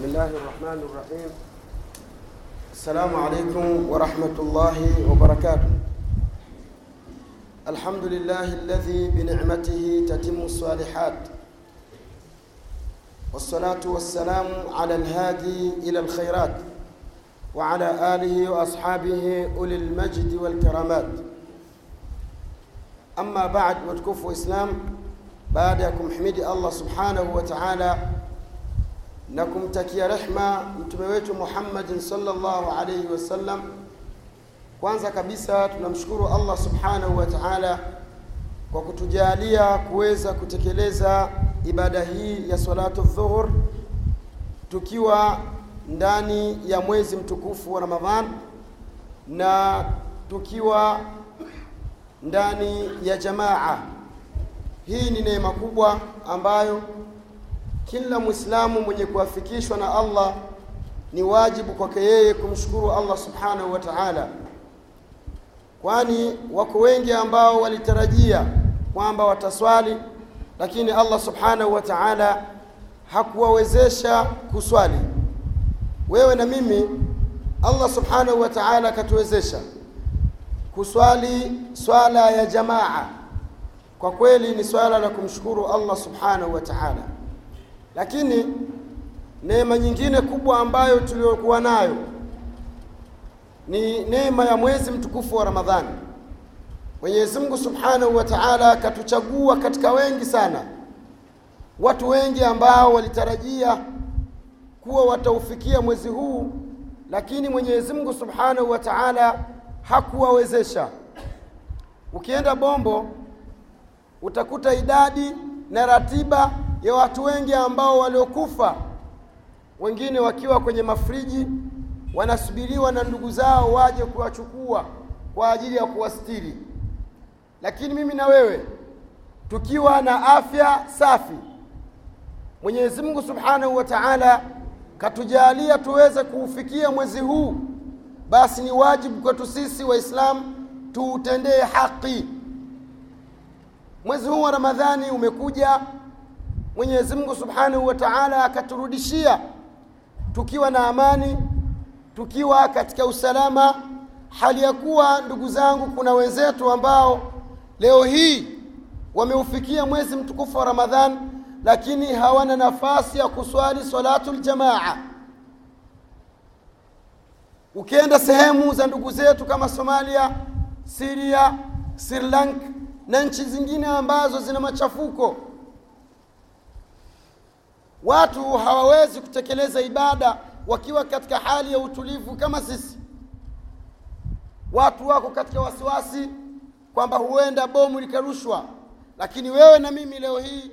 بسم الله الرحمن الرحيم. السلام عليكم ورحمة الله وبركاته. الحمد لله الذي بنعمته تتم الصالحات. والصلاة والسلام على الهادي إلى الخيرات وعلى آله وأصحابه أولي المجد والكرامات. أما بعد وتكف إسلام kumhimidi Allah subhanahu wa ta'ala na kumtakia rehma mtume wetu Muhammadin sallallahu alayhi wasallam, kwanza kabisa tunamshukuru Allah subhanahu wa ta'ala kwa kutujalia kuweza kutekeleza ibada hii ya salatu dhuhur tukiwa ndani ya mwezi mtukufu wa Ramadhan na tukiwa ndani ya jamaa. Hii ni neema kubwa ambayo kila mwislamu mwenye kuafikishwa na Allah ni wajibu kwake yeye kumshukuru Allah subhanahu wa ta'ala, kwani wako wengi ambao walitarajia kwamba wataswali, lakini Allah subhanahu wa ta'ala hakuwawezesha kuswali. Wewe na mimi, Allah subhanahu wa ta'ala akatuwezesha kuswali swala ya jamaa kwa kweli ni swala la kumshukuru Allah subhanahu wa ta'ala. Lakini neema nyingine kubwa ambayo tuliyokuwa nayo ni neema ya mwezi mtukufu wa Ramadhani. Mwenyezi Mungu subhanahu wa ta'ala akatuchagua katika wengi sana, watu wengi ambao walitarajia kuwa wataufikia mwezi huu, lakini Mwenyezi Mungu subhanahu wa ta'ala hakuwawezesha. Ukienda Bombo utakuta idadi na ratiba ya watu wengi ambao waliokufa, wengine wakiwa kwenye mafriji wanasubiriwa na ndugu zao waje kuwachukua kwa ajili ya kuwastiri. Lakini mimi na wewe tukiwa na afya safi, Mwenyezi Mungu Subhanahu wa Ta'ala katujalia tuweze kuufikia mwezi huu, basi ni wajibu kwetu sisi Waislamu tuutendee haki. Mwezi huu wa Ramadhani umekuja, Mwenyezi Mungu Subhanahu wa Ta'ala akaturudishia tukiwa na amani, tukiwa katika usalama, hali ya kuwa ndugu zangu, kuna wenzetu ambao leo hii wameufikia mwezi mtukufu wa ramadhan lakini hawana nafasi ya kuswali salatul jamaa. Ukienda sehemu za ndugu zetu kama Somalia, Syria, Sri Lanka na nchi zingine ambazo zina machafuko, watu hawawezi kutekeleza ibada wakiwa katika hali ya utulivu kama sisi. Watu wako katika wasiwasi kwamba huenda bomu likarushwa, lakini wewe na mimi leo hii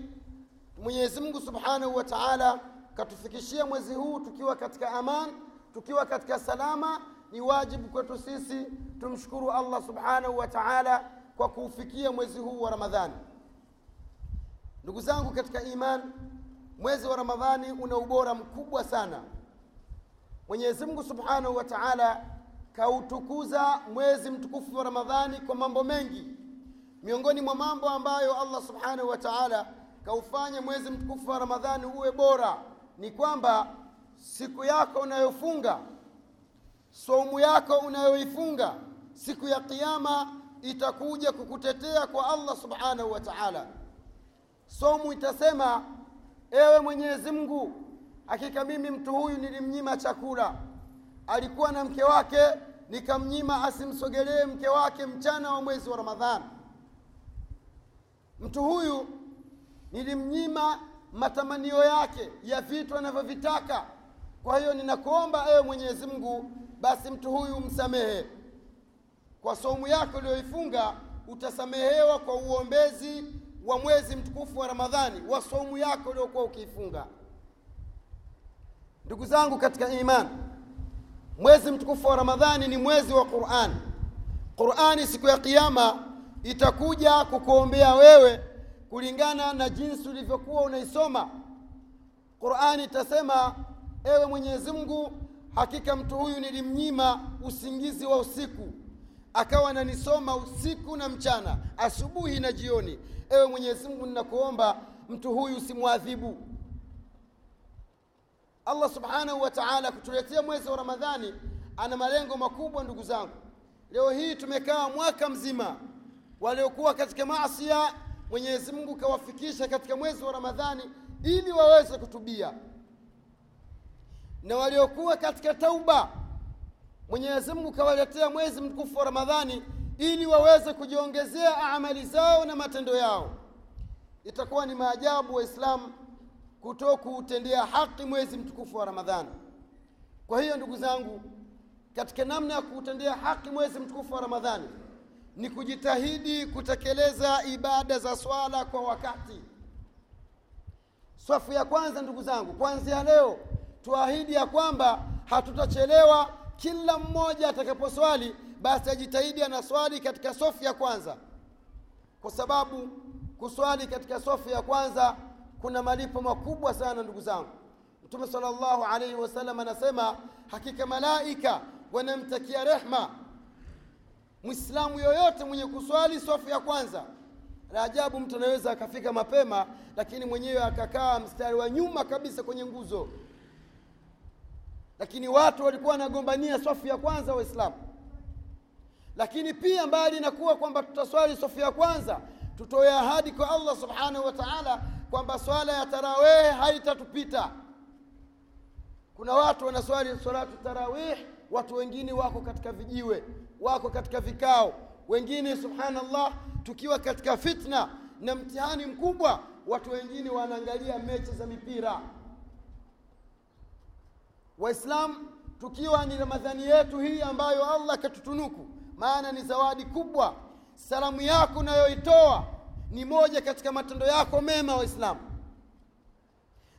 Mwenyezi Mungu Subhanahu wa Ta'ala katufikishia mwezi huu tukiwa katika amani, tukiwa katika salama. Ni wajibu kwetu sisi tumshukuru Allah Subhanahu wa Ta'ala kwa kuufikia mwezi huu wa Ramadhani. Ndugu zangu katika imani, mwezi wa Ramadhani una ubora mkubwa sana. Mwenyezi Mungu Subhanahu wa Ta'ala kautukuza mwezi mtukufu wa Ramadhani kwa mambo mengi. Miongoni mwa mambo ambayo Allah Subhanahu wa Ta'ala kaufanya mwezi mtukufu wa Ramadhani uwe bora ni kwamba siku yako unayofunga, saumu yako unayoifunga siku ya Kiyama itakuja kukutetea kwa Allah subhanahu wa ta'ala. Somu itasema, ewe Mwenyezi Mungu, hakika mimi mtu huyu nilimnyima chakula, alikuwa na mke wake, nikamnyima asimsogelee mke wake mchana wa mwezi wa Ramadhani. Mtu huyu nilimnyima matamanio yake ya vitu anavyovitaka. Kwa hiyo ninakuomba ewe Mwenyezi Mungu, basi mtu huyu msamehe kwa somu yako uliyoifunga utasamehewa kwa uombezi wa mwezi mtukufu wa Ramadhani wa saumu yako uliokuwa ukiifunga. Ndugu zangu katika imani, mwezi mtukufu wa Ramadhani ni mwezi wa Qurani. Qur'ani siku ya Kiyama itakuja kukuombea wewe kulingana na jinsi ulivyokuwa unaisoma. Qur'ani itasema, ewe Mwenyezi Mungu, hakika mtu huyu nilimnyima usingizi wa usiku akawa ananisoma usiku na mchana, asubuhi na jioni. Ewe Mwenyezi Mungu, ninakuomba mtu huyu simwadhibu. allah subhanahu wa taala kutuletea mwezi wa ramadhani ana malengo makubwa ndugu zangu leo hii tumekaa mwaka mzima waliokuwa katika maasia mwenyezi mungu kawafikisha katika mwezi wa ramadhani ili waweze kutubia na waliokuwa katika tauba mwenyezi mungu kawaletea mwezi mtukufu wa ramadhani ili waweze kujiongezea amali zao na matendo yao. Itakuwa ni maajabu waislamu kuto kuutendea haki mwezi mtukufu wa ramadhani. Kwa hiyo ndugu zangu katika namna ya kuutendea haki mwezi mtukufu wa ramadhani ni kujitahidi kutekeleza ibada za swala kwa wakati. Swafu ya kwanza ndugu zangu kuanzia leo tuahidi ya kwamba hatutachelewa kila mmoja atakaposwali basi ajitahidi anaswali katika sofu ya kwanza. Kwa sababu kuswali katika sofu ya kwanza kuna malipo makubwa sana ndugu zangu. Mtume salllahu alaihi wasallam anasema hakika malaika wanamtakia rehma mwislamu yoyote mwenye kuswali sofu ya kwanza. La ajabu mtu anaweza akafika mapema lakini mwenyewe akakaa mstari wa nyuma kabisa kwenye nguzo lakini watu walikuwa wanagombania safu ya kwanza waislamu. Lakini pia mbali na kuwa kwamba tutaswali safu ya kwanza tutoe ahadi kwa allah subhanahu wa taala kwamba swala ya tarawehe haitatupita. Kuna watu wanaswali salatu tarawih watu wengine wako katika vijiwe wako katika vikao. Wengine subhanallah tukiwa katika fitna na mtihani mkubwa watu wengine wanaangalia mechi za mipira waislamu tukiwa ni ramadhani yetu hii ambayo allah akatutunuku, maana ni zawadi kubwa. Salamu yako unayoitoa ni moja katika matendo yako mema waislamu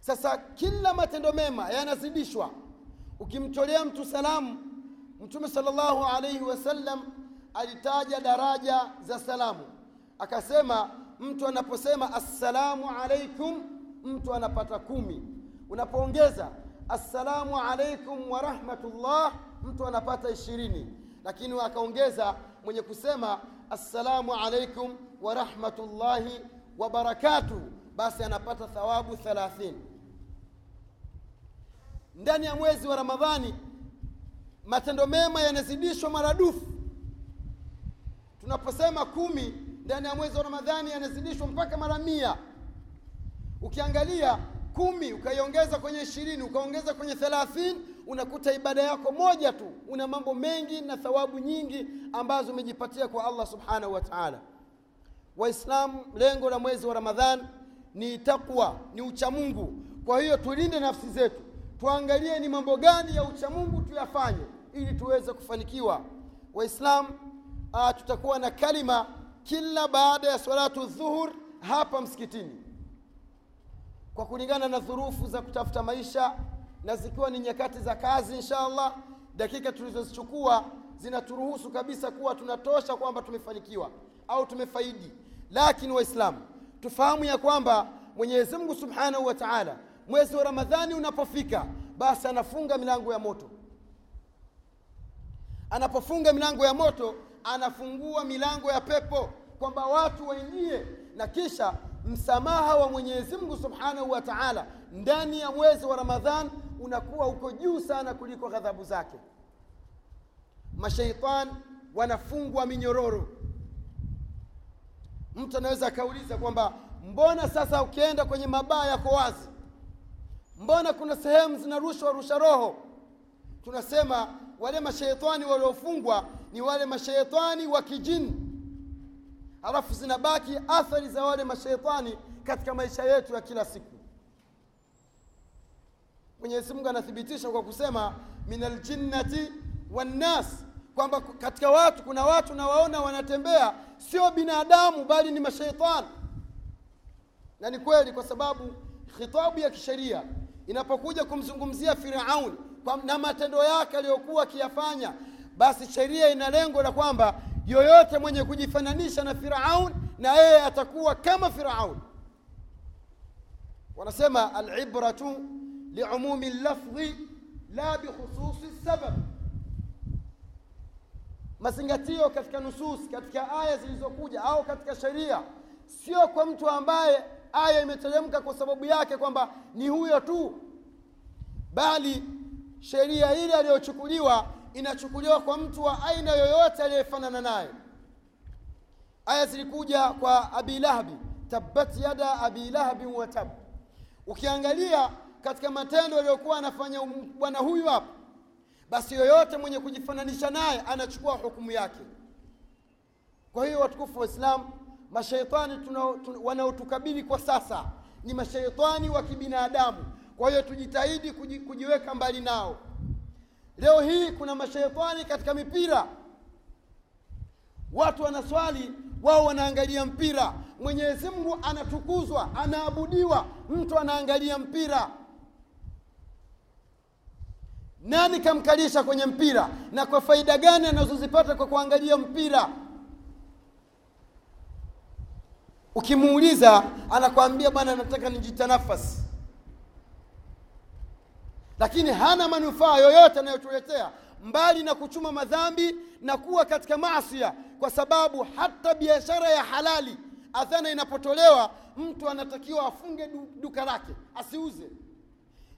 sasa kila matendo mema yanazidishwa. Ukimtolea mtu salamu mtume sallallahu alaihi wasallam alitaja daraja za salamu. Akasema mtu anaposema assalamu alaikum mtu anapata kumi. Unapoongeza assalamu alaikum warahmatullah mtu anapata ishirini. Lakini akaongeza mwenye kusema assalamu alaikum warahmatullahi wabarakatuh basi anapata thawabu thalathini. Ndani ya mwezi wa ramadhani matendo mema yanazidishwa maradufu. Tunaposema kumi ndani ya mwezi wa ramadhani yanazidishwa mpaka mara mia. Ukiangalia kumi ukaiongeza kwenye ishirini ukaongeza kwenye thelathini unakuta ibada yako moja tu. Una mambo mengi na thawabu nyingi ambazo umejipatia kwa allah subhanahu wa taala. Waislamu lengo la mwezi wa ramadhan ni takwa ni uchamungu. Kwa hiyo tulinde nafsi zetu tuangalie ni mambo gani ya uchamungu tuyafanye ili tuweze kufanikiwa. Waislamu uh, tutakuwa na kalima kila baada ya salatu dhuhur hapa msikitini kwa kulingana na dhurufu za kutafuta maisha na zikiwa ni nyakati za kazi insha allah dakika tulizozichukua zinaturuhusu kabisa kuwa tunatosha kwamba tumefanikiwa au tumefaidi. Lakini waislamu tufahamu ya kwamba mwenyezi mungu subhanahu wa taala mwezi wa ramadhani unapofika basi anafunga milango ya moto. Anapofunga milango ya moto anafungua milango ya pepo kwamba watu waingie na kisha msamaha wa mwenyezi mungu subhanahu wa taala ndani ya mwezi wa ramadhan unakuwa uko juu sana kuliko ghadhabu zake. Mashaitan wanafungwa minyororo. Mtu anaweza akauliza kwamba mbona sasa ukienda kwenye mabaa yako wazi? Mbona kuna sehemu zinarushwa rusha roho? Tunasema wale mashaitani waliofungwa ni wale masheitani wa kijini halafu zinabaki athari za wale masheitani katika maisha yetu ya kila siku. Mwenyezi mungu anathibitisha kwa kusema min aljinnati wannas kwamba katika watu kuna watu nawaona wanatembea sio binadamu bali ni mashaitani. Na ni kweli kwa sababu khitabu ya kisheria inapokuja kumzungumzia firaun na matendo yake aliyokuwa akiyafanya basi sheria ina lengo la kwamba yoyote mwenye kujifananisha na firaun na yeye atakuwa kama firaun. Wanasema alibratu liumumi lafdhi la bikhususi sabab mazingatio katika nusus katika aya zilizokuja au katika sheria sio kwa mtu ambaye aya imeteremka kwa sababu yake kwamba ni huyo tu bali sheria ile aliyochukuliwa inachukuliwa kwa mtu wa aina yoyote aliyefanana naye. Aya zilikuja kwa abi lahabi. Tabbat yada abi lahabin wa ukiangalia katika matendo aliyokuwa anafanya bwana huyu hapa basi yoyote mwenye kujifananisha naye anachukua hukumu yake. Kwa hiyo watukufu wa islam mashaitani wanaotukabili kwa sasa ni mashaitani wa kibinadamu. Kwa hiyo tujitahidi kuji, kujiweka mbali nao leo hii kuna mashaitani katika mipira. Watu wanaswali wao wanaangalia mpira. Mwenyezi mungu anatukuzwa anaabudiwa mtu anaangalia mpira. Nani kamkalisha kwenye mpira? Na kwa faida gani anazozipata kwa kuangalia mpira? Ukimuuliza anakwambia bwana nataka nijitanafasi lakini hana manufaa yoyote anayotuletea mbali na kuchuma madhambi na kuwa katika maasia kwa sababu hata biashara ya halali adhana inapotolewa mtu anatakiwa afunge duka lake asiuze.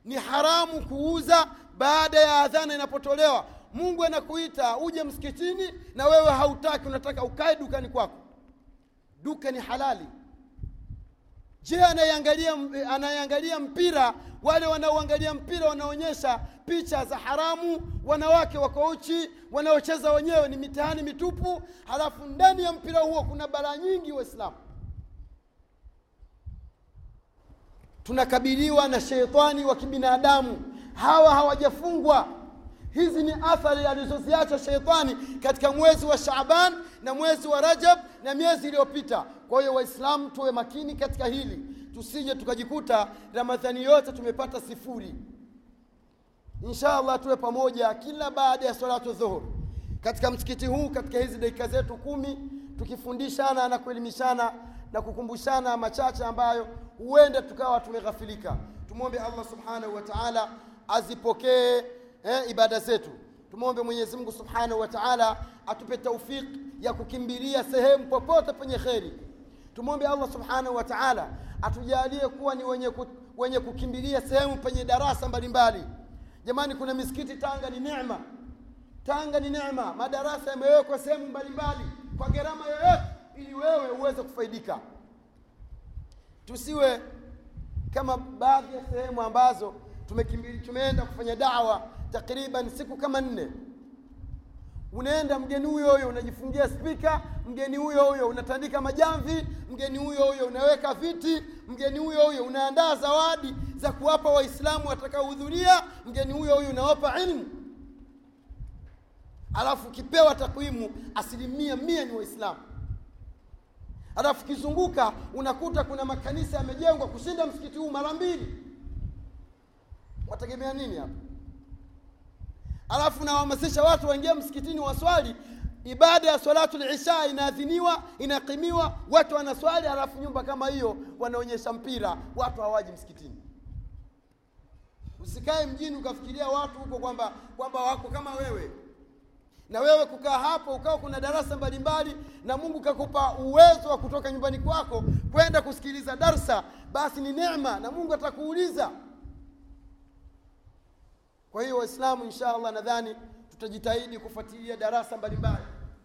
Ni haramu kuuza baada ya adhana inapotolewa. Mungu anakuita uje msikitini na wewe hautaki unataka ukae dukani kwako. Duka ni halali je anayeangalia anayeangalia mpira wale wanaoangalia mpira wanaonyesha picha za haramu wanawake wako uchi wanaocheza wenyewe ni mitihani mitupu halafu ndani ya mpira huo kuna balaa nyingi waislamu. Tunakabiliwa na sheitani wa kibinadamu. Hawa hawajafungwa. Hizi ni athari alizoziacha sheitani katika mwezi wa shaban na mwezi wa rajab na miezi iliyopita. Kwa hiyo waislamu tuwe makini katika hili. Tusije tukajikuta ramadhani yote tumepata sifuri. Insha allah tuwe pamoja kila baada ya salatu dhuhur katika msikiti huu katika hizi dakika zetu kumi tukifundishana na kuelimishana na kukumbushana machache ambayo huenda tukawa tumeghafilika. Tumwombe allah subhanahu wa taala azipokee eh, ibada zetu. Tumwombe mwenyezi mungu subhanahu wa taala atupe taufik ya kukimbilia sehemu popote penye kheri. Tumwombe allah subhanahu wa taala atujalie kuwa ni wenye, ku, wenye kukimbilia sehemu penye darasa mbalimbali. Jamani kuna misikiti tanga ni nema tanga ni nema madarasa yamewekwa sehemu mbalimbali kwa gharama yoyote ili wewe uweze kufaidika. Tusiwe kama baadhi ya sehemu ambazo tumeenda kufanya dawa takriban siku kama nne unaenda mgeni huyo huyo unajifungia spika mgeni huyo huyo unatandika majamvi mgeni huyo huyo unaweka viti mgeni huyo huyo unaandaa zawadi za kuwapa waislamu watakaohudhuria mgeni huyo huyo unawapa ilmu. Alafu ukipewa takwimu asilimia mia ni waislamu. Alafu ukizunguka unakuta kuna makanisa yamejengwa kushinda msikiti huu mara mbili. Wategemea nini hapa alafu nawahamasisha watu waingie msikitini waswali. Ibada ya salatu lisha inaadhiniwa inakimiwa watu wanaswali alafu nyumba kama hiyo wanaonyesha mpira watu hawaji msikitini. Usikae mjini ukafikiria watu huko kwamba kwamba wako kama wewe. Na wewe kukaa hapo ukawa kuna darasa mbalimbali na mungu kakupa uwezo wa kutoka nyumbani kwako kwenda kusikiliza darsa basi ni neema na mungu atakuuliza kwa hiyo waislamu insha allah nadhani tutajitahidi kufuatilia darasa mbalimbali.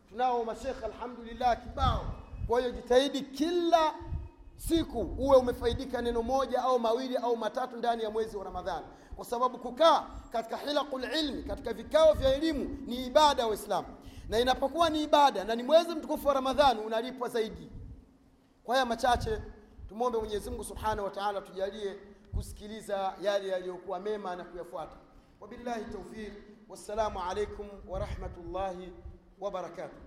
Tunao mashekhe alhamdulillah kibao. Kwa hiyo jitahidi kila siku uwe umefaidika neno moja au mawili au matatu ndani ya mwezi wa ramadhani. Kwa sababu kukaa katika hilaqul ilmi katika vikao vya elimu ni ibada ya waislamu. Na inapokuwa ni ibada na ni mwezi mtukufu wa ramadhani unalipwa zaidi. Kwa haya machache tumwombe mwenyezi mungu subhanahu wa taala tujalie kusikiliza yale yaliyokuwa mema na kuyafuata wabillahi taufiq wassalamu alaikum warahmatullahi wabarakatuh